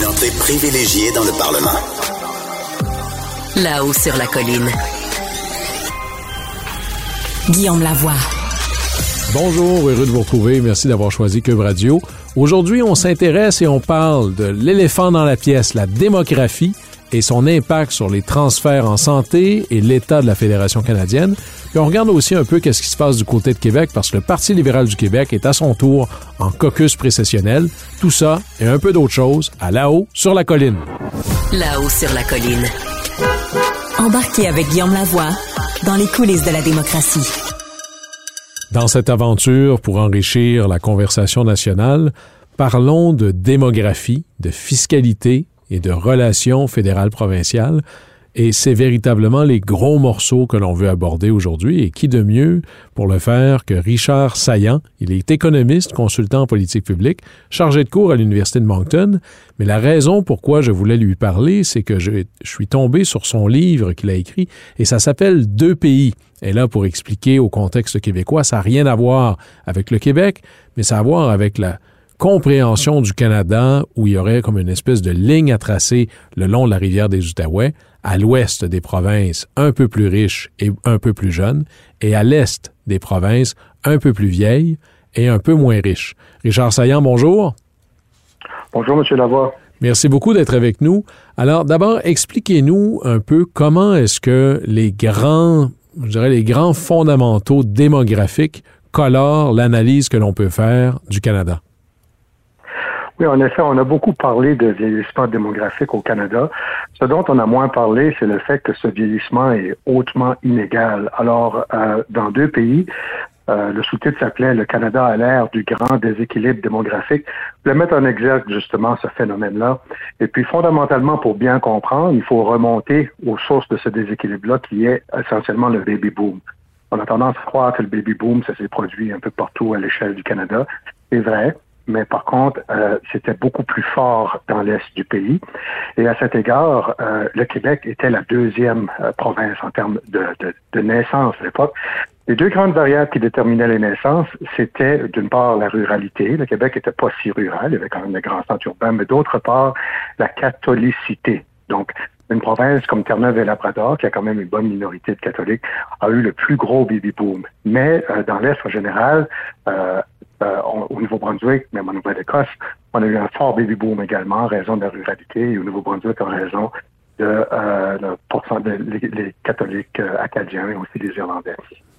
Une entrée privilégiée dans le Parlement. Là-haut sur la colline. Guillaume Lavoie. Bonjour, heureux de vous retrouver. Merci d'avoir choisi Cube Radio. Aujourd'hui, on s'intéresse et on parle de l'éléphant dans la pièce, la démographie et son impact sur les transferts en santé et l'état de la Fédération canadienne. Puis on regarde aussi un peu qu'est-ce qui se passe du côté de Québec parce que le Parti libéral du Québec est à son tour en caucus précessionnel. Tout ça et un peu d'autres choses à là-haut sur la colline. Là-haut sur la colline. Embarquez avec Guillaume Lavoie dans les coulisses de la démocratie. Dans cette aventure pour enrichir la conversation nationale, parlons de démographie, de fiscalité et de relations fédérales-provinciales. Et c'est véritablement les gros morceaux que l'on veut aborder aujourd'hui. Et qui de mieux pour le faire que Richard Saillant? Il est économiste, consultant en politique publique, chargé de cours à l'Université de Moncton. Mais la raison pourquoi je voulais lui parler, c'est que je, suis tombé sur son livre qu'il a écrit et ça s'appelle Deux pays. Et là, pour expliquer au contexte québécois, ça n'a rien à voir avec le Québec, mais ça a à voir avec la, compréhension du Canada où il y aurait comme une espèce de ligne à tracer le long de la rivière des Outaouais, à l'ouest des provinces un peu plus riches et un peu plus jeunes, et à l'est des provinces un peu plus vieilles et un peu moins riches. Richard Saillant, bonjour. Bonjour, M. Lavoie. Merci beaucoup d'être avec nous. Alors, d'abord, expliquez-nous un peu comment est-ce que les grands, je dirais, les grands fondamentaux démographiques colorent l'analyse que l'on peut faire du Canada. Oui, en effet, on a beaucoup parlé de vieillissement démographique au Canada. Ce dont on a moins parlé, c'est le fait que ce vieillissement est hautement inégal. Alors, euh, dans deux pays, euh, le sous-titre s'appelait Le Canada à l'ère du grand déséquilibre démographique. Je voulais mettre en exergue justement ce phénomène-là. Et puis, fondamentalement, pour bien comprendre, il faut remonter aux sources de ce déséquilibre-là, qui est essentiellement le baby boom. On a tendance à croire que le baby boom, ça s'est produit un peu partout à l'échelle du Canada. C'est vrai, mais par contre, euh, c'était beaucoup plus fort dans l'est du pays. Et à cet égard, euh, le Québec était la deuxième euh, province en termes de, naissance à l'époque. Les deux grandes variables qui déterminaient les naissances, c'était d'une part la ruralité. Le Québec n'était pas si rural, il y avait quand même des grands centres urbains, mais d'autre part, la catholicité. Donc, une province comme Terre-Neuve et Labrador, qui a quand même une bonne minorité de catholiques, a eu le plus gros baby boom. Mais dans l'Est en général, euh, au Nouveau-Brunswick, même en Nouvelle-Écosse, on a eu un fort baby boom également en raison de la ruralité et au Nouveau-Brunswick en raison de euh, des les catholiques euh, acadiens et aussi des Irlandais.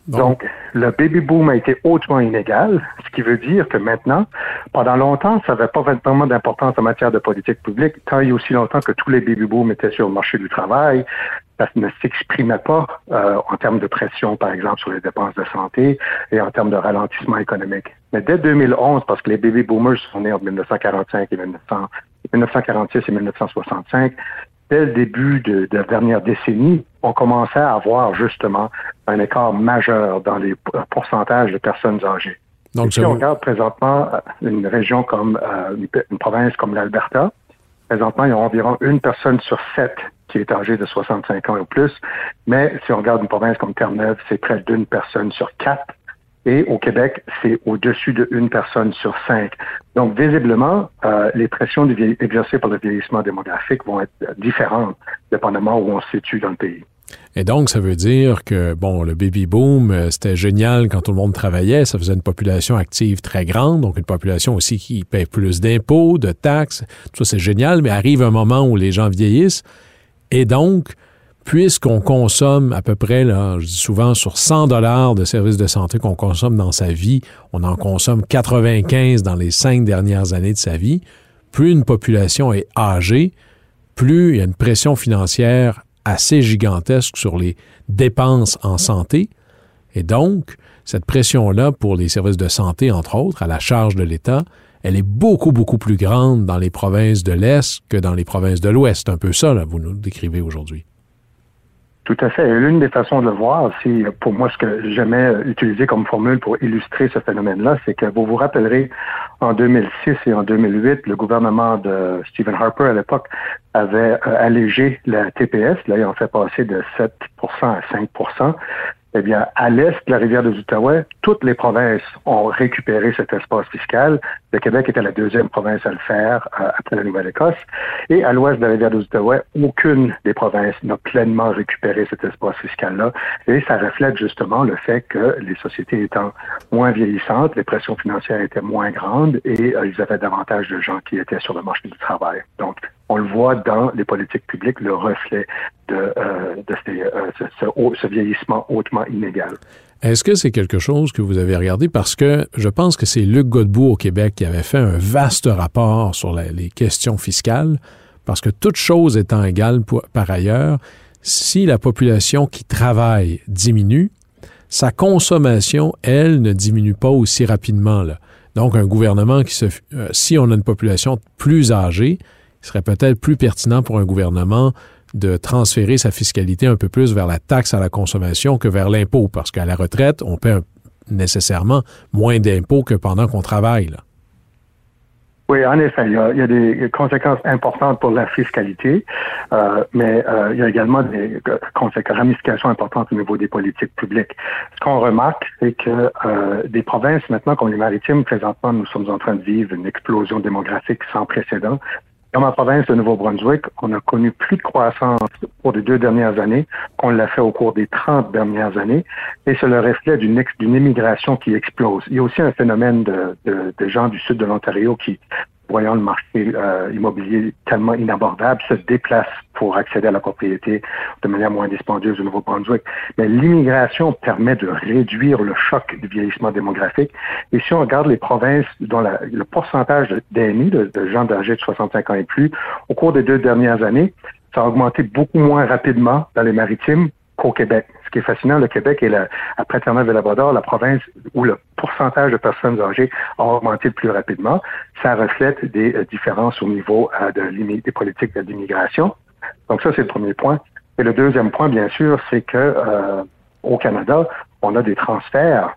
Bon. Donc, le baby boom a été hautement inégal, ce qui veut dire que maintenant, pendant longtemps, ça n'avait pas vraiment d'importance en matière de politique publique, tant il y a aussi longtemps que tous les baby booms étaient sur le marché du travail, ça ne s'exprimait pas euh, en termes de pression, par exemple, sur les dépenses de santé et en termes de ralentissement économique. Mais dès 2011, parce que les baby boomers sont nés en 1945 et 1900, 1946 et 1965, dès le début de, de, la dernière décennie, on commençait à avoir justement un écart majeur dans les pourcentages de personnes âgées. Donc, si on regarde présentement euh, une région comme euh, une province comme l'Alberta, présentement, il y a environ une personne sur sept qui est âgée de 65 ans ou plus. Mais si on regarde une province comme Terre-Neuve, c'est près d'une personne sur quatre. Et au Québec, c'est au-dessus d'une personne sur cinq. Donc, visiblement, euh, les pressions exercées par le vieillissement démographique vont être différentes, dépendamment où on se situe dans le pays. Et donc, ça veut dire que, bon, le baby boom, euh, c'était génial quand tout le monde travaillait. Ça faisait une population active très grande, donc une population aussi qui paie plus d'impôts, de taxes. Tout ça, c'est génial, mais arrive un moment où les gens vieillissent. Et donc, puisqu'on consomme à peu près, là, je dis souvent, sur 100 dollars de services de santé qu'on consomme dans sa vie, on en consomme 95 dans les cinq dernières années de sa vie, plus une population est âgée, plus il y a une pression financière assez gigantesque sur les dépenses en santé. Et donc, cette pression-là pour les services de santé, entre autres, à la charge de l'État, elle est beaucoup, beaucoup plus grande dans les provinces de l'Est que dans les provinces de l'Ouest. Un peu ça, là, vous nous décrivez aujourd'hui. Tout à fait. L'une des façons de le voir, c'est pour moi ce que j'aimais utiliser comme formule pour illustrer ce phénomène-là, c'est que vous vous rappellerez, en 2006 et en 2008, le gouvernement de Stephen Harper à l'époque avait euh, allégé la TPS, là, il en fait passer de 7% à 5 eh bien, à l'est de la rivière des Outaouais, toutes les provinces ont récupéré cet espace fiscal. Le Québec était la deuxième province à le faire euh, après la Nouvelle-Écosse. Et à l'ouest de la rivière des Outaouais, aucune des provinces n'a pleinement récupéré cet espace fiscal-là. Et ça reflète justement le fait que les sociétés étant moins vieillissantes, les pressions financières étaient moins grandes et euh, ils avaient davantage de gens qui étaient sur le marché du travail. Donc, on le voit dans les politiques publiques, le reflet de, euh, euh, ce, vieillissement hautement inégal. Est-ce que c'est quelque chose que vous avez regardé? Parce que je pense que c'est Luc Godbout au Québec qui avait fait un vaste rapport sur les questions fiscales, parce que toute chose étant égale par ailleurs, si la population qui travaille diminue, sa consommation, elle, ne diminue pas aussi rapidement. Donc, un gouvernement qui se... Euh, si on a une population plus âgée, il serait peut-être plus pertinent pour un gouvernement de transférer sa fiscalité un peu plus vers la taxe à la consommation que vers l'impôt, parce qu'à la retraite, on paie nécessairement moins d'impôts que pendant qu'on travaille. Oui, en effet, il y, a, des conséquences importantes pour la fiscalité, euh, mais euh, il y a également des conséquences, ramifications importantes au niveau des politiques publiques. Ce qu'on remarque, c'est que euh, des provinces, maintenant comme les maritimes, présentement, nous sommes en train de vivre une explosion démographique sans précédent. Dans ma province de Nouveau-Brunswick, on a connu plus de croissance pour les deux dernières années qu'on l'a fait au cours des 30 dernières années, et c'est le reflet d'une immigration qui explose. Il y a aussi un phénomène de gens du sud de l'Ontario qui voyant le marché euh, immobilier tellement inabordable, se déplacent pour accéder à la propriété de manière moins dispendieuse au Nouveau-Brunswick. Mais l'immigration permet de réduire le choc du vieillissement démographique. Et si on regarde les provinces dont le pourcentage d'ennemis, de, de gens âgés de 65 ans et plus, au cours des deux dernières années, ça a augmenté beaucoup moins rapidement dans les maritimes qu'au Québec. Ce qui est fascinant, le Québec est, la, après Terre-Neuve et Labrador, la province où le pourcentage de personnes âgées a augmenté le plus rapidement. Ça reflète des euh, différences au niveau euh, de des politiques d'immigration. Donc ça, c'est le premier point. Et le deuxième point, bien sûr, c'est que euh, au Canada, on a des transferts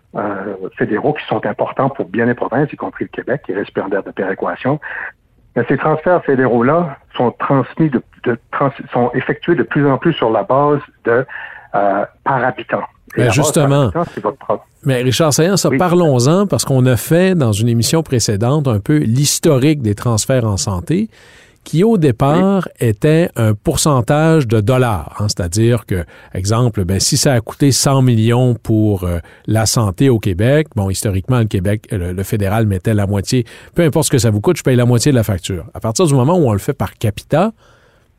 fédéraux qui sont importants pour bien les provinces, y compris le Québec, qui est récipiendaire de péréquation. Mais ces transferts fédéraux-là sont transmis de, sont effectués de plus en plus sur la base de euh, par habitant. Mais justement. Mais Richard Saillant, ça, parlons-en parce qu'on a fait dans une émission précédente un peu l'historique des transferts en santé qui au départ était un pourcentage de dollars. Hein. C'est-à-dire que, exemple, ben, si ça a coûté 100 millions pour euh, la santé au Québec, bon, historiquement, le Québec, le, fédéral mettait la moitié. Peu importe ce que ça vous coûte, je paye la moitié de la facture. À partir du moment où on le fait par capita,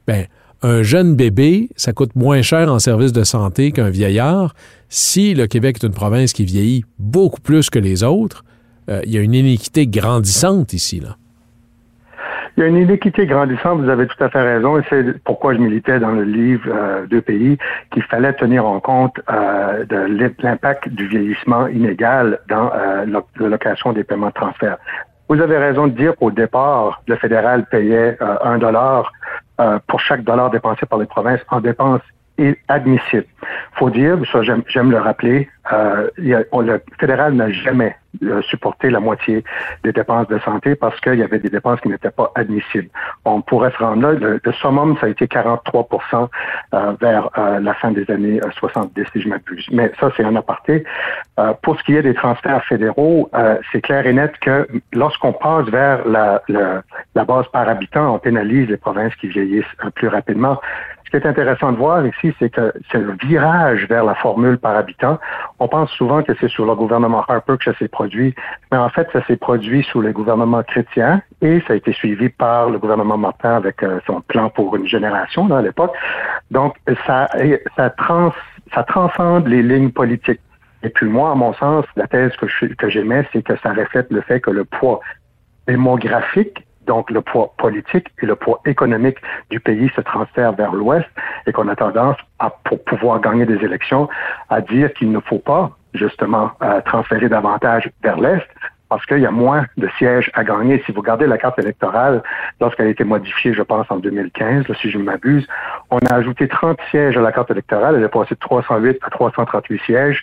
ben, un jeune bébé, ça coûte moins cher en service de santé qu'un vieillard. Si le Québec est une province qui vieillit beaucoup plus que les autres, euh, il y a une inéquité grandissante ici, là. Il y a une inéquité grandissante, vous avez tout à fait raison, et c'est pourquoi je militais dans le livre euh, Deux pays qu'il fallait tenir en compte euh, de l'impact du vieillissement inégal dans euh, l'allocation des paiements de transfert. Vous avez raison de dire qu'au départ, le fédéral payait un dollar pour chaque dollar dépensé par les provinces en dépenses admissibles. Faut dire, ça j'aime le rappeler, euh, le fédéral n'a jamais euh, supporté la moitié des dépenses de santé parce qu'il y avait des dépenses qui n'étaient pas admissibles. On pourrait se rendre là. Le, summum, ça a été 43% euh, vers euh, la fin des années 70, si je m'abuse. Mais ça, c'est un aparté. pour ce qui est des transferts fédéraux, c'est clair et net que lorsqu'on passe vers la, la, la, base par habitant, on pénalise les provinces qui vieillissent plus rapidement. Ce qui est intéressant de voir ici, c'est que c'est le virage vers la formule par habitant. On pense souvent que c'est sur le gouvernement Harper que ça s'est produit, mais en fait, ça s'est produit sous le gouvernement chrétien et ça a été suivi par le gouvernement Martin avec euh, son plan pour une génération là, à l'époque. Donc, ça, ça, trans, ça transcende les lignes politiques. Et puis moi, à mon sens, la thèse que, j'émets, c'est que ça reflète le fait que le poids démographique donc le poids politique et le poids économique du pays se transfère vers l'Ouest et qu'on a tendance à, pour pouvoir gagner des élections, à dire qu'il ne faut pas justement euh, transférer davantage vers l'Est parce qu'il y a moins de sièges à gagner. Si vous regardez la carte électorale, lorsqu'elle a été modifiée, je pense, en 2015, si je ne m'abuse, on a ajouté 30 sièges à la carte électorale. Elle est passée de 308 à 338 sièges.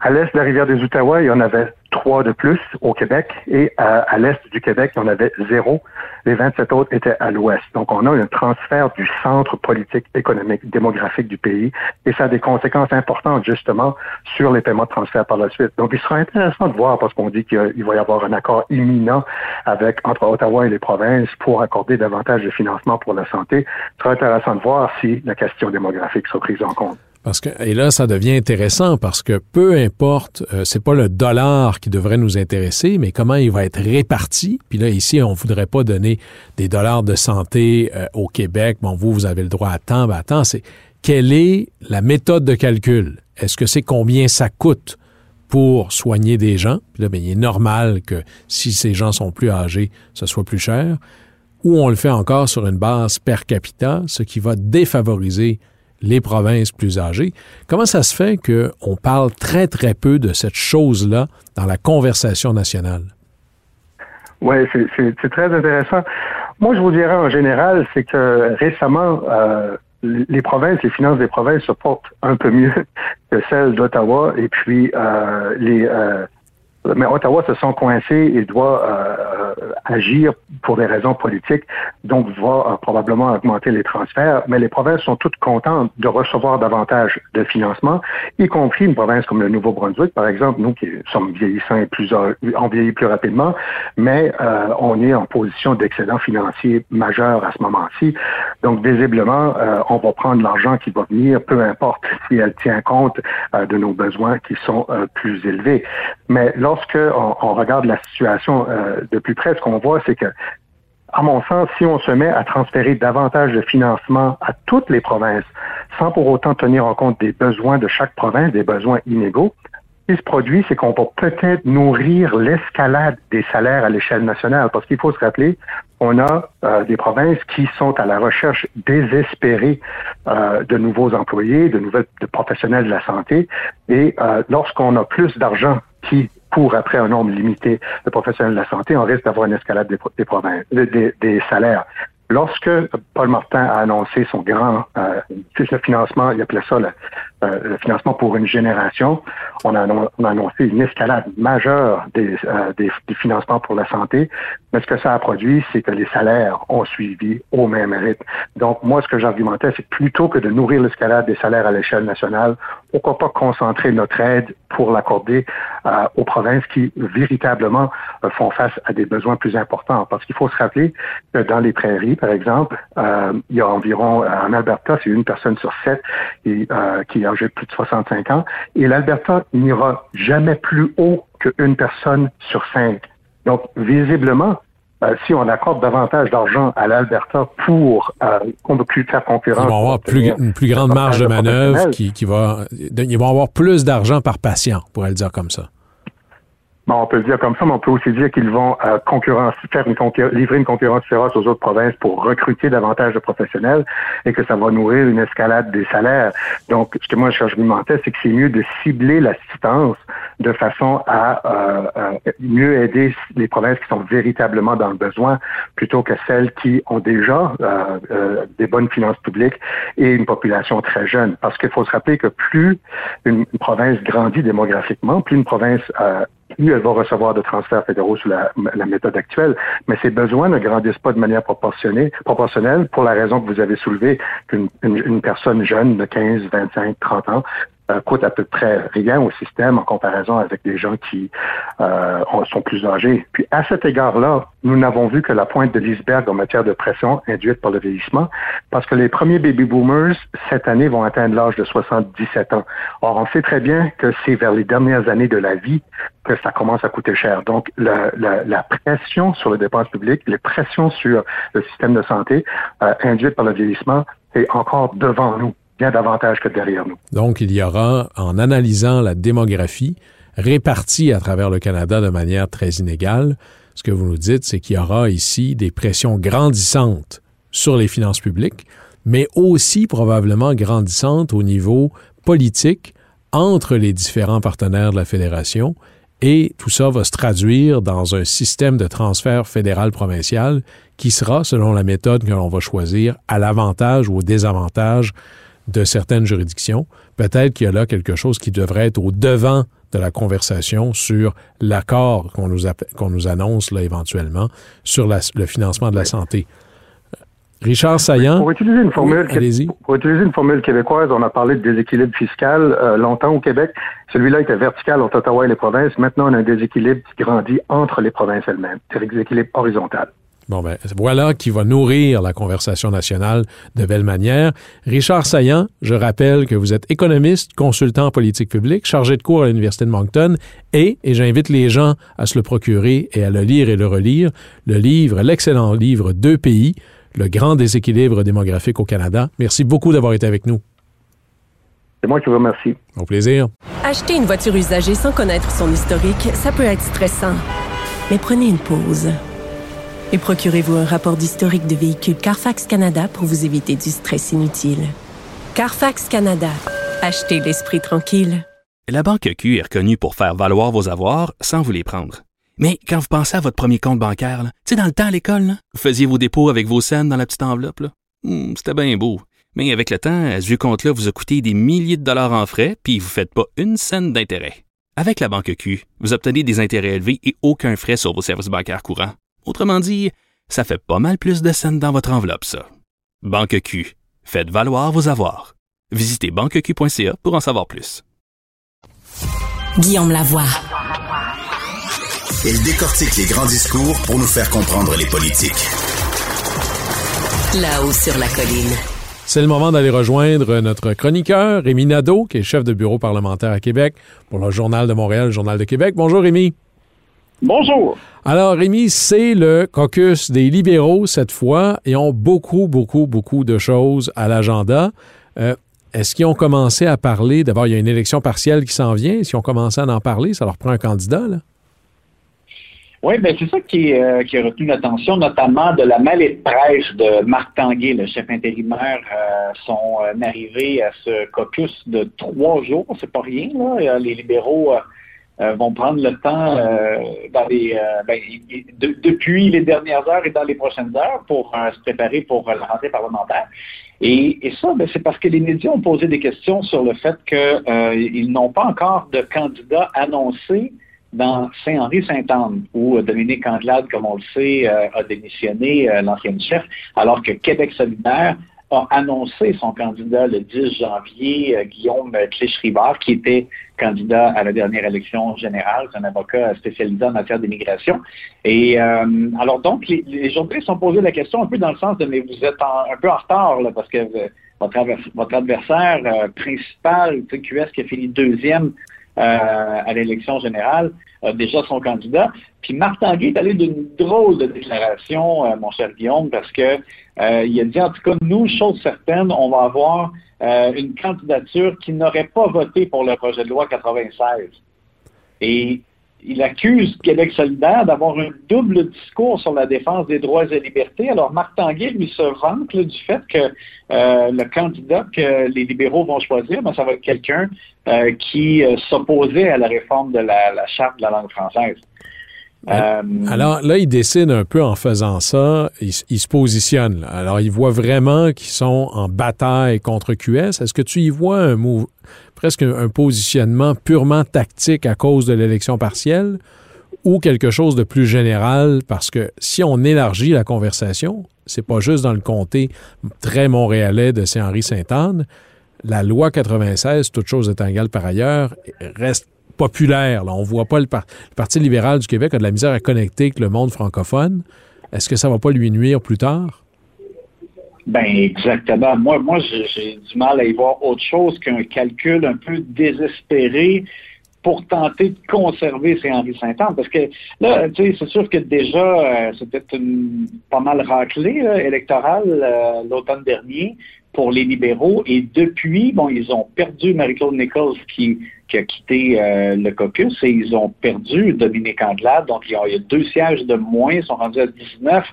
À l'est de la rivière des Outaouais, il y en avait trois de plus au Québec et à, l'est du Québec, en avait zéro. Les 27 autres étaient à l'ouest. Donc, on a un transfert du centre politique, économique, démographique du pays et ça a des conséquences importantes, justement, sur les paiements de transfert par la suite. Donc, il sera intéressant de voir parce qu'on dit qu'il va y avoir un accord imminent avec, entre Ottawa et les provinces pour accorder davantage de financement pour la santé. Il sera intéressant de voir si la question démographique sera prise en compte. Parce que, et là, ça devient intéressant parce que peu importe, euh, c'est pas le dollar qui devrait nous intéresser, mais comment il va être réparti. Puis là, ici, on voudrait pas donner des dollars de santé euh, au Québec. Bon, vous, vous avez le droit à temps. Ben, attends, c'est quelle est la méthode de calcul? Est-ce que c'est combien ça coûte pour soigner des gens? Puis là, ben, il est normal que si ces gens sont plus âgés, ce soit plus cher. Ou on le fait encore sur une base per capita, ce qui va défavoriser les provinces plus âgées. Comment ça se fait qu'on parle très, très peu de cette chose-là dans la conversation nationale? Oui, c'est très intéressant. Moi, je vous dirais en général, c'est que récemment, euh, les provinces, les finances des provinces se portent un peu mieux que celles d'Ottawa et puis euh, les euh, mais Ottawa se sent coincé et doit euh, agir pour des raisons politiques, donc va euh, probablement augmenter les transferts. Mais les provinces sont toutes contentes de recevoir davantage de financement, y compris une province comme le Nouveau-Brunswick, par exemple, nous qui sommes vieillissants et plus on vieillit plus rapidement, mais euh, on est en position d'excédent financier majeur à ce moment-ci. Donc visiblement, on va prendre l'argent qui va venir, peu importe si elle tient compte de nos besoins qui sont plus élevés. Mais lorsque on, regarde la situation euh, de plus près, ce qu'on voit, c'est que, à mon sens, si on se met à transférer davantage de financement à toutes les provinces, sans pour autant tenir en compte des besoins de chaque province, des besoins inégaux, ce qui se produit, c'est qu'on va peut-être nourrir l'escalade des salaires à l'échelle nationale. Parce qu'il faut se rappeler, on a euh, des provinces qui sont à la recherche désespérée euh, de nouveaux employés, de nouvelles de professionnels de la santé. Et lorsqu'on a plus d'argent qui pour après un nombre limité de professionnels de la santé, on risque d'avoir une escalade des, des, des salaires. Lorsque Paul Martin a annoncé son grand euh, financement, il appelait ça le, euh, le, financement pour une génération, on a, on a annoncé une escalade majeure des, euh, des, des, financements pour la santé. Mais ce que ça a produit, c'est que les salaires ont suivi au même rythme. Donc, moi, ce que j'argumentais, c'est plutôt que de nourrir l'escalade des salaires à l'échelle nationale, pourquoi pas concentrer notre aide pour l'accorder euh, aux provinces qui véritablement font face à des besoins plus importants. Parce qu'il faut se rappeler que dans les prairies, par exemple, euh, il y a environ, euh, en Alberta, c'est une personne sur sept et, euh, qui est âgée de plus de 65 ans. Et l'Alberta n'ira jamais plus haut qu'une personne sur cinq. Donc, visiblement, euh, si on accorde davantage d'argent à l'Alberta pour euh, faire concurrence. Ils vont avoir plus, une plus grande marge de manœuvre qui, qui va. Ils vont avoir plus d'argent par patient, pour le dire comme ça on peut le dire comme ça, mais on peut aussi dire qu'ils vont euh, concurrence, faire une livrer une concurrence féroce aux autres provinces pour recruter davantage de professionnels et que ça va nourrir une escalade des salaires. Donc, ce que moi je argumentais, c'est que c'est mieux de cibler l'assistance de façon à euh, euh, mieux aider les provinces qui sont véritablement dans le besoin plutôt que celles qui ont déjà des bonnes finances publiques et une population très jeune. Parce qu'il faut se rappeler que plus une, province grandit démographiquement, plus une province plus elle va recevoir de transferts fédéraux sous la, méthode actuelle, mais ses besoins ne grandissent pas de manière proportionnée, proportionnelle pour la raison que vous avez soulevée qu'une une, personne jeune de 15, 25, 30 ans coûte à peu près rien au système en comparaison avec des gens qui euh, sont plus âgés. Puis à cet égard-là, nous n'avons vu que la pointe de l'iceberg en matière de pression induite par le vieillissement, parce que les premiers baby boomers cette année vont atteindre l'âge de 77 ans. Or, on sait très bien que c'est vers les dernières années de la vie que ça commence à coûter cher. Donc, la, la, la pression sur les dépenses publiques, les pressions sur le système de santé euh, induites par le vieillissement est encore devant nous davantage que derrière nous. Donc, il y aura, en analysant la démographie répartie à travers le Canada de manière très inégale, ce que vous nous dites, c'est qu'il y aura ici des pressions grandissantes sur les finances publiques, mais aussi probablement grandissantes au niveau politique entre les différents partenaires de la fédération et tout ça va se traduire dans un système de transfert fédéral-provincial qui sera, selon la méthode que l'on va choisir, à l'avantage ou au désavantage de certaines juridictions. Peut-être qu'il y a là quelque chose qui devrait être au devant de la conversation sur l'accord qu'on nous, qu'on nous annonce là éventuellement sur le financement de la santé. Richard Saillant? Pour utiliser une formule, pour utiliser une formule québécoise, on a parlé de déséquilibre fiscal euh, longtemps au Québec. Celui-là était vertical entre Ottawa et les provinces. Maintenant, on a un déséquilibre qui grandit entre les provinces elles-mêmes. C'est un déséquilibre horizontal. Bon, ben, voilà qui va nourrir la conversation nationale de belle manière. Richard Saillant, je rappelle que vous êtes économiste, consultant en politique publique, chargé de cours à l'Université de Moncton et, et j'invite les gens à se le procurer et à le lire et le relire, le livre, l'excellent livre Deux pays, le grand déséquilibre démographique au Canada. Merci beaucoup d'avoir été avec nous. C'est moi qui vous remercie. Au plaisir. Acheter une voiture usagée sans connaître son historique, ça peut être stressant. Mais prenez une pause et procurez-vous un rapport d'historique de véhicule Carfax Canada pour vous éviter du stress inutile. Carfax Canada. Achetez l'esprit tranquille. La Banque Q est reconnue pour faire valoir vos avoirs sans vous les prendre. Mais quand vous pensez à votre premier compte bancaire, tu sais, dans le temps à l'école, vous faisiez vos dépôts avec vos scènes dans la petite enveloppe. Hmm, c'était bien beau. Mais avec le temps, ce vieux compte-là vous a coûté des milliers de dollars en frais, puis vous ne faites pas une scène d'intérêt. Avec la Banque Q, vous obtenez des intérêts élevés et aucun frais sur vos services bancaires courants. Autrement dit, ça fait pas mal plus de scènes dans votre enveloppe, ça. Banque Q. Faites valoir vos avoirs. Visitez banqueq.ca pour en savoir plus. Guillaume Lavoie. Il décortique les grands discours pour nous faire comprendre les politiques. Là-haut sur la colline. C'est le moment d'aller rejoindre notre chroniqueur, Rémi Nadeau, qui est chef de bureau parlementaire à Québec pour le Journal de Montréal, le Journal de Québec. Bonjour, Rémi. Bonjour. Alors, Rémi, c'est le caucus des libéraux cette fois et ont beaucoup, beaucoup, beaucoup de choses à l'agenda. Euh, est-ce qu'ils ont commencé à parler? D'abord, il y a une élection partielle qui s'en vient. Est-ce qu'ils ont commencé à en parler? Ça leur prend un candidat, là? Oui, bien, c'est ça qui, euh, qui, a retenu l'attention, notamment de la mallette prêche de Marc Tanguay, le chef intérimaire, euh, sont arrivés à ce caucus de trois jours. C'est pas rien, là. Les libéraux euh, vont prendre le temps euh, dans les, euh, ben, depuis les dernières heures et dans les prochaines heures pour se préparer pour la rentrée parlementaire. Et, et ça, ben, c'est parce que les médias ont posé des questions sur le fait qu'ils n'ont pas encore de candidat annoncé dans Saint-Henri-Sainte-Anne, où Dominique Anglade, comme on le sait, a démissionné l'ancienne chef, alors que Québec solidaire a annoncé son candidat le 10 janvier, euh, Guillaume Clich-Rivard, qui était candidat à la dernière élection générale. C'est un avocat spécialisé en matière d'immigration. Et euh, alors donc, les, les journalistes ont posé la question un peu dans le sens de mais vous êtes un peu en retard là, parce que euh, votre, adversaire principal, QS, qui a fini deuxième à l'élection générale, a déjà son candidat. Puis Marc Tanguay est allé d'une drôle de déclaration, euh, mon cher Guillaume, parce que euh, il a dit en tout cas, nous, chose certaine, on va avoir euh, une candidature qui n'aurait pas voté pour le projet de loi 96. Et il accuse Québec solidaire d'avoir un double discours sur la défense des droits et libertés. Alors, Marc Tanguay, lui, se vante du fait que euh, le candidat que les libéraux vont choisir, ben, ça va être quelqu'un euh, qui euh, s'opposait à la réforme de la, charte de la langue française. Alors là, il décide un peu en faisant ça, il, se positionne. Alors, il voit vraiment qu'ils sont en bataille contre QS. Est-ce que tu y vois un, move, presque un, positionnement purement tactique à cause de l'élection partielle ou quelque chose de plus général? Parce que si on élargit la conversation, c'est pas juste dans le comté très montréalais de Saint-Henri-Sainte-Anne, la loi 96, toute chose étant égale par ailleurs, reste populaire. Là. On voit pas le, Parti libéral du Québec a de la misère à connecter avec le monde francophone. Est-ce que ça va pas lui nuire plus tard? Ben exactement. Moi, moi, j'ai du mal à y voir autre chose qu'un calcul un peu désespéré pour tenter de conserver ces Henri Saint-Anne. Parce que là, tu sais, c'est sûr que déjà, euh, c'était pas mal raclé électoral euh, l'automne dernier pour les libéraux. Et depuis, bon, ils ont perdu Marie-Claude Nichols qui, a quitté euh, le caucus et ils ont perdu Dominique Anglade. Donc, il y, a, deux sièges de moins, ils sont rendus à 19.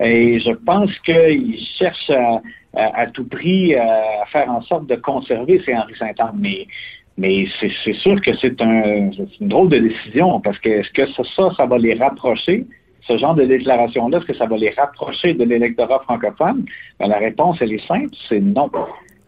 Et je pense qu'ils cherchent à, tout prix à faire en sorte de conserver ces Henri Saint-Anne. Mais mais c'est sûr que c'est un, une drôle de décision parce que est-ce que ça, ça, va les rapprocher? Ce genre de déclaration-là, est-ce que ça va les rapprocher de l'électorat francophone? Ben, la réponse, elle est simple, c'est non.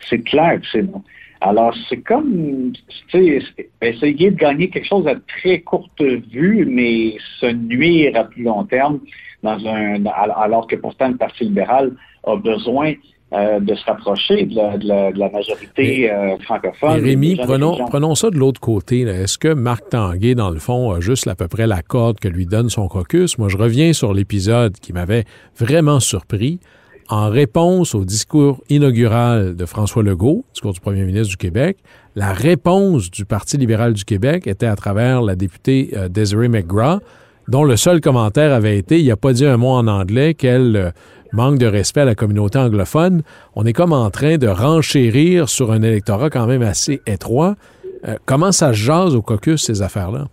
C'est clair que c'est non. Alors, c'est comme, essayer de gagner quelque chose à très courte vue, mais se nuire à plus long terme, dans un, alors que pourtant le Parti libéral a besoin euh, de se rapprocher de la, majorité euh, francophone. Rémi, prenons, prenons ça de l'autre côté. Est-ce que Marc Tanguay, dans le fond, a juste à peu près la corde que lui donne son caucus? Moi, je reviens sur l'épisode qui m'avait vraiment surpris. En réponse au discours inaugural de François Legault, discours du premier ministre du Québec, la réponse du Parti libéral du Québec était à travers la députée euh, Desiree McGrath, dont le seul commentaire avait été, il n'a pas dit un mot en anglais, qu'elle manque de respect à la communauté anglophone. On est comme en train de renchérir sur un électorat quand même assez étroit. Euh, comment ça jase au caucus, ces affaires-là?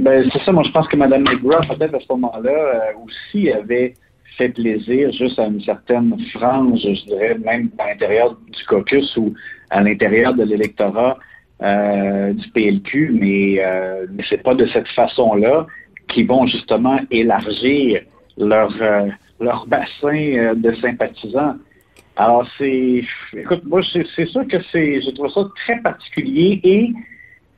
Ben, c'est ça, moi je pense que Mme McGrath, peut-être à ce moment-là, euh, aussi avait fait plaisir juste à une certaine frange, je dirais, même à l'intérieur du caucus ou à l'intérieur de l'électorat euh, du PLQ, mais, mais c'est pas de cette façon-là qu'ils vont justement élargir leur leur bassin euh, de sympathisants. Alors, c'est. Écoute, moi, c'est sûr que c'est. Je trouve ça très particulier et.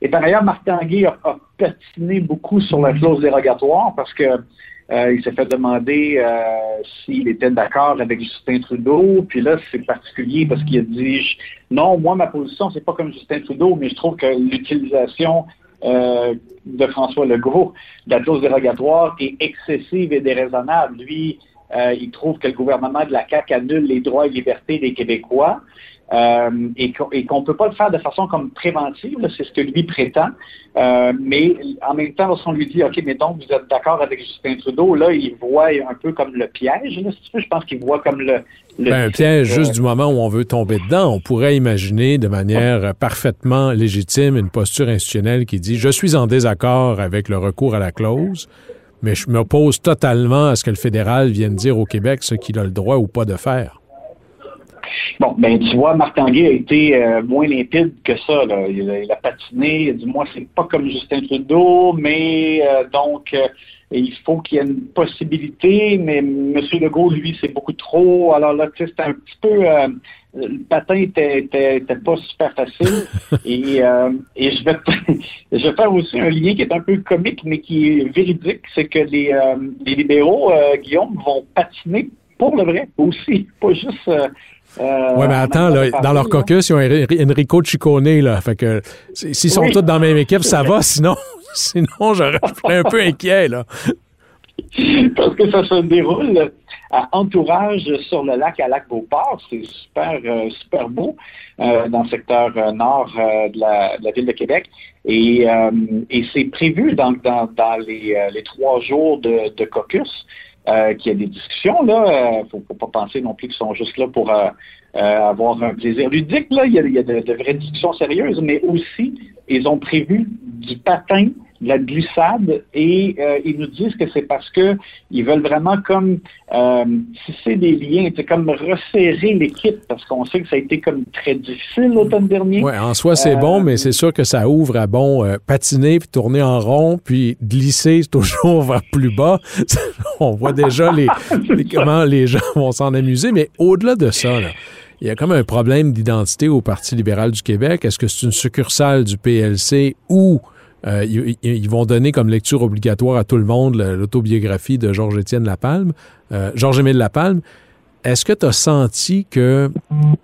Et par ailleurs, Marc Tanguay a, patiné beaucoup sur la clause dérogatoire parce que euh, il s'est fait demander euh, s'il était d'accord avec Justin Trudeau. Puis là, c'est particulier parce qu'il a dit non, moi, ma position, c'est pas comme Justin Trudeau, mais je trouve que l'utilisation de François Legault de la clause dérogatoire est excessive et déraisonnable. Lui, euh, il trouve que le gouvernement de la CAQ annule les droits et libertés des Québécois. Euh, et qu'on ne peut pas le faire de façon comme préventive, c'est ce que lui prétend. Euh, mais en même temps, lorsqu'on lui dit, OK, mais donc vous êtes d'accord avec Justin Trudeau, là, il voit un peu comme le piège, je pense qu'il voit comme le... Ben, un piège juste du moment où on veut tomber dedans. On pourrait imaginer de manière parfaitement légitime une posture institutionnelle qui dit, je suis en désaccord avec le recours à la clause, mais je m'oppose totalement à ce que le fédéral vienne dire au Québec ce qu'il a le droit ou pas de faire. Bon, ben tu vois, Marc Tanguay a été euh, moins limpide que ça. Il, a, patiné, il a dit moi c'est pas comme Justin Trudeau, mais euh, donc euh, il faut qu'il y ait une possibilité, mais M. Legault, lui, c'est beaucoup trop. Alors là, tu sais, c'était un petit peu le patin était, pas super facile. et, euh, et je, vais, je vais faire aussi un lien qui est un peu comique, mais qui est véridique. C'est que les, euh, les libéraux, euh, Guillaume, vont patiner pour le vrai aussi, pas juste. oui, mais attends, là, dans leur caucus, ils ont Enrico Ciccone, là. Fait que s'ils sont tous dans la même équipe, ça va. Sinon, sinon j'aurais un peu inquiet, là. Parce que ça se déroule à Entourage sur le lac à lac Beauport. C'est super, euh, super beau euh, dans le secteur euh, nord de la, ville de Québec. Et, c'est prévu dans, les, trois jours de, caucus qu'il y a des discussions. Il ne faut, pas penser non plus qu'ils sont juste là pour avoir un plaisir ludique. Là. Il y a, de, vraies discussions sérieuses, mais aussi, ils ont prévu du patin la glissade et euh, ils nous disent que c'est parce que ils veulent vraiment comme euh, tisser des liens, c'est comme resserrer l'équipe parce qu'on sait que ça a été comme très difficile l'automne dernier. Oui, en soi c'est bon, mais c'est sûr que ça ouvre à bon euh, patiner puis tourner en rond puis glisser toujours vers plus bas. On voit déjà les, comment les gens vont s'en amuser, mais au-delà de ça, il y a comme un problème d'identité au Parti libéral du Québec. Est-ce que c'est une succursale du PLC ou euh, ils, vont donner comme lecture obligatoire à tout le monde l'autobiographie de Georges-Étienne Lapalme, euh, Georges-Émile Lapalme? est-ce que tu as senti que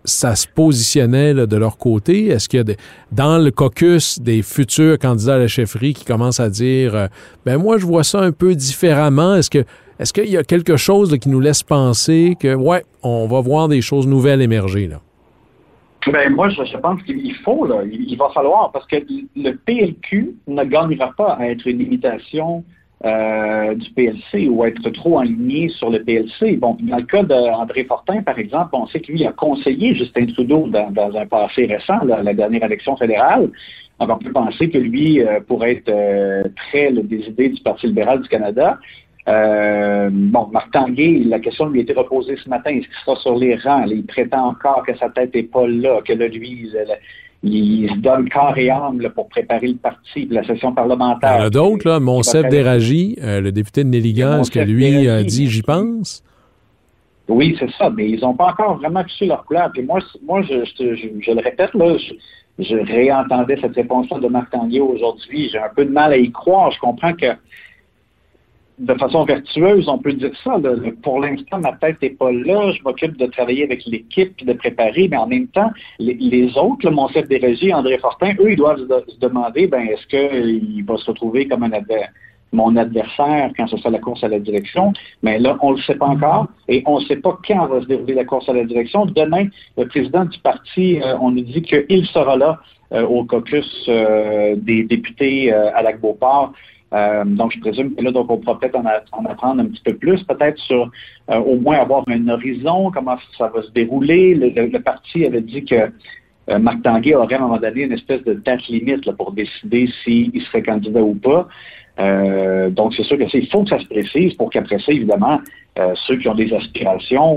ça se positionnait de leur côté? Est-ce qu'il y a dans le caucus des futurs candidats à la chefferie qui commencent à dire euh, ben moi je vois ça un peu différemment? Est-ce que est-ce qu'il y a quelque chose qui nous laisse penser que ouais, on va voir des choses nouvelles émerger là? Ben, moi, je, pense qu'il faut, là, il, va falloir, parce que le PLQ ne gagnera pas à être une imitation euh, du PLC ou être trop aligné sur le PLC. Bon, dans le cas d'André Fortin, par exemple, on sait que lui a conseillé Justin Trudeau dans, un passé récent, la dernière élection fédérale. Donc, on peut penser que lui euh, pourrait être euh, très le des idées du Parti libéral du Canada. Bon, Marc Tanguay, la question lui a été reposée ce matin. Est-ce qu'il sera sur les rangs? il prétend encore que sa tête n'est pas là, que là, lui, il se donne corps et âme pour préparer le parti, la session parlementaire. Il y en a d'autres, là. Monsef Déragi, euh, le député de Néligan, est-ce que lui a dit j'y pense? Oui, c'est ça, mais ils n'ont pas encore vraiment touché leur couleur. Puis moi, moi je, le répète, là, je, réentendais cette réponse-là de Marc Tanguay aujourd'hui. J'ai un peu de mal à y croire. Je comprends que de façon vertueuse, on peut dire ça. Pour l'instant, ma tête n'est pas là. Je m'occupe de travailler avec l'équipe et de préparer, mais en même temps, les, autres, mon chef des régies, André Fortin, eux, ils doivent se demander, ben, est-ce qu'il va se retrouver comme un mon adversaire quand ce sera la course à la direction? Mais là, on ne le sait pas encore et on ne sait pas quand va se dérouler la course à la direction. Demain, le président du parti, euh, on nous dit qu'il sera là euh, au caucus euh, des députés à Lac-Beauport. Euh, donc, je présume que là, donc, on pourra peut-être en, apprendre un petit peu plus, peut-être sur euh, au moins avoir un horizon, comment ça va se dérouler. Le, parti avait dit que euh, Marc Tanguay aurait à un moment donné une espèce de date limite pour décider s'il serait candidat ou pas. donc, c'est sûr que il faut que ça se précise pour qu'après ça, évidemment, ceux qui ont des aspirations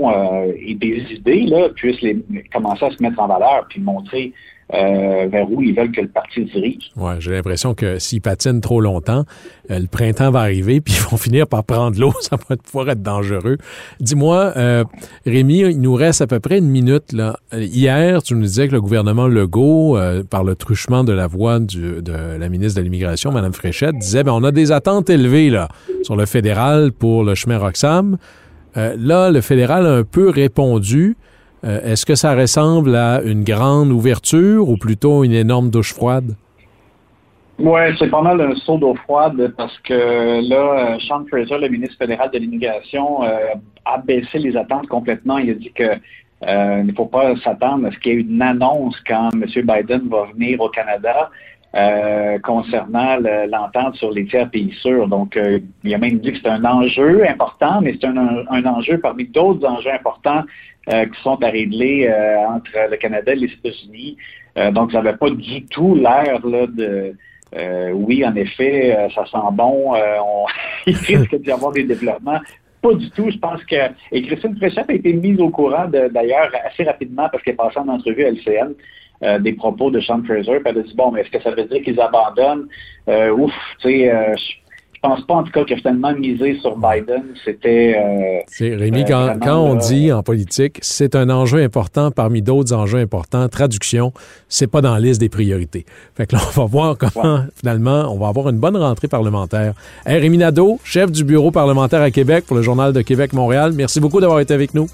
et des idées là, puissent commencer à se mettre en valeur puis montrer euh, vers où ils veulent que le parti dirige. Ouais, j'ai l'impression que s'ils patinent trop longtemps, euh, le printemps va arriver, puis ils vont finir par prendre l'eau. Ça va pouvoir être dangereux. Dis-moi, euh, Rémi, il nous reste à peu près une minute. Là. Hier, tu nous disais que le gouvernement Legault, par le truchement de la voix de la ministre de l'Immigration, Mme Fréchette, disait ben, on a des attentes élevées là, sur le fédéral pour le chemin Roxham. là, le fédéral a un peu répondu. Euh, est-ce que ça ressemble à une grande ouverture ou plutôt une énorme douche froide? Oui, c'est pas mal un saut d'eau froide parce que là, euh, Sean Fraser, le ministre fédéral de l'immigration, euh, a baissé les attentes complètement. Il a dit que il ne faut pas s'attendre à ce qu'il y ait une annonce quand M. Biden va venir au Canada. concernant l'entente sur les tiers pays sûrs. Donc, il a même dit que c'est un enjeu important, mais c'est un, enjeu parmi d'autres enjeux importants euh, qui sont à régler euh, entre le Canada et les États-Unis. Euh, donc, ça n'avait pas du tout l'air de oui, en effet, ça sent bon, on, il risque d'y avoir des développements. Pas du tout. Je pense que. Et Christine Fréchette a été mise au courant d'ailleurs assez rapidement parce qu'elle est passée en entrevue à LCN. des propos de Sean Fraser, puis elle a dit bon, mais est-ce que ça veut dire qu'ils abandonnent? Ouf, tu sais, je pense pas en tout cas que finalement miser sur Biden, c'était. Euh, Rémi, quand, quand, on dit en politique, c'est un enjeu important parmi d'autres enjeux importants. Traduction, c'est pas dans la liste des priorités. Fait que là, on va voir comment finalement on va avoir une bonne rentrée parlementaire. Hey, Rémi Nadeau, chef du bureau parlementaire à Québec pour le Journal de Québec-Montréal. Merci beaucoup d'avoir été avec nous.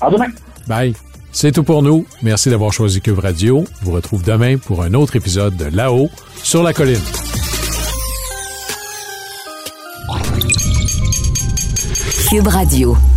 À demain. Bye. C'est tout pour nous. Merci d'avoir choisi Cube Radio. Je vous retrouve demain pour un autre épisode de Là-haut sur la colline. Radio.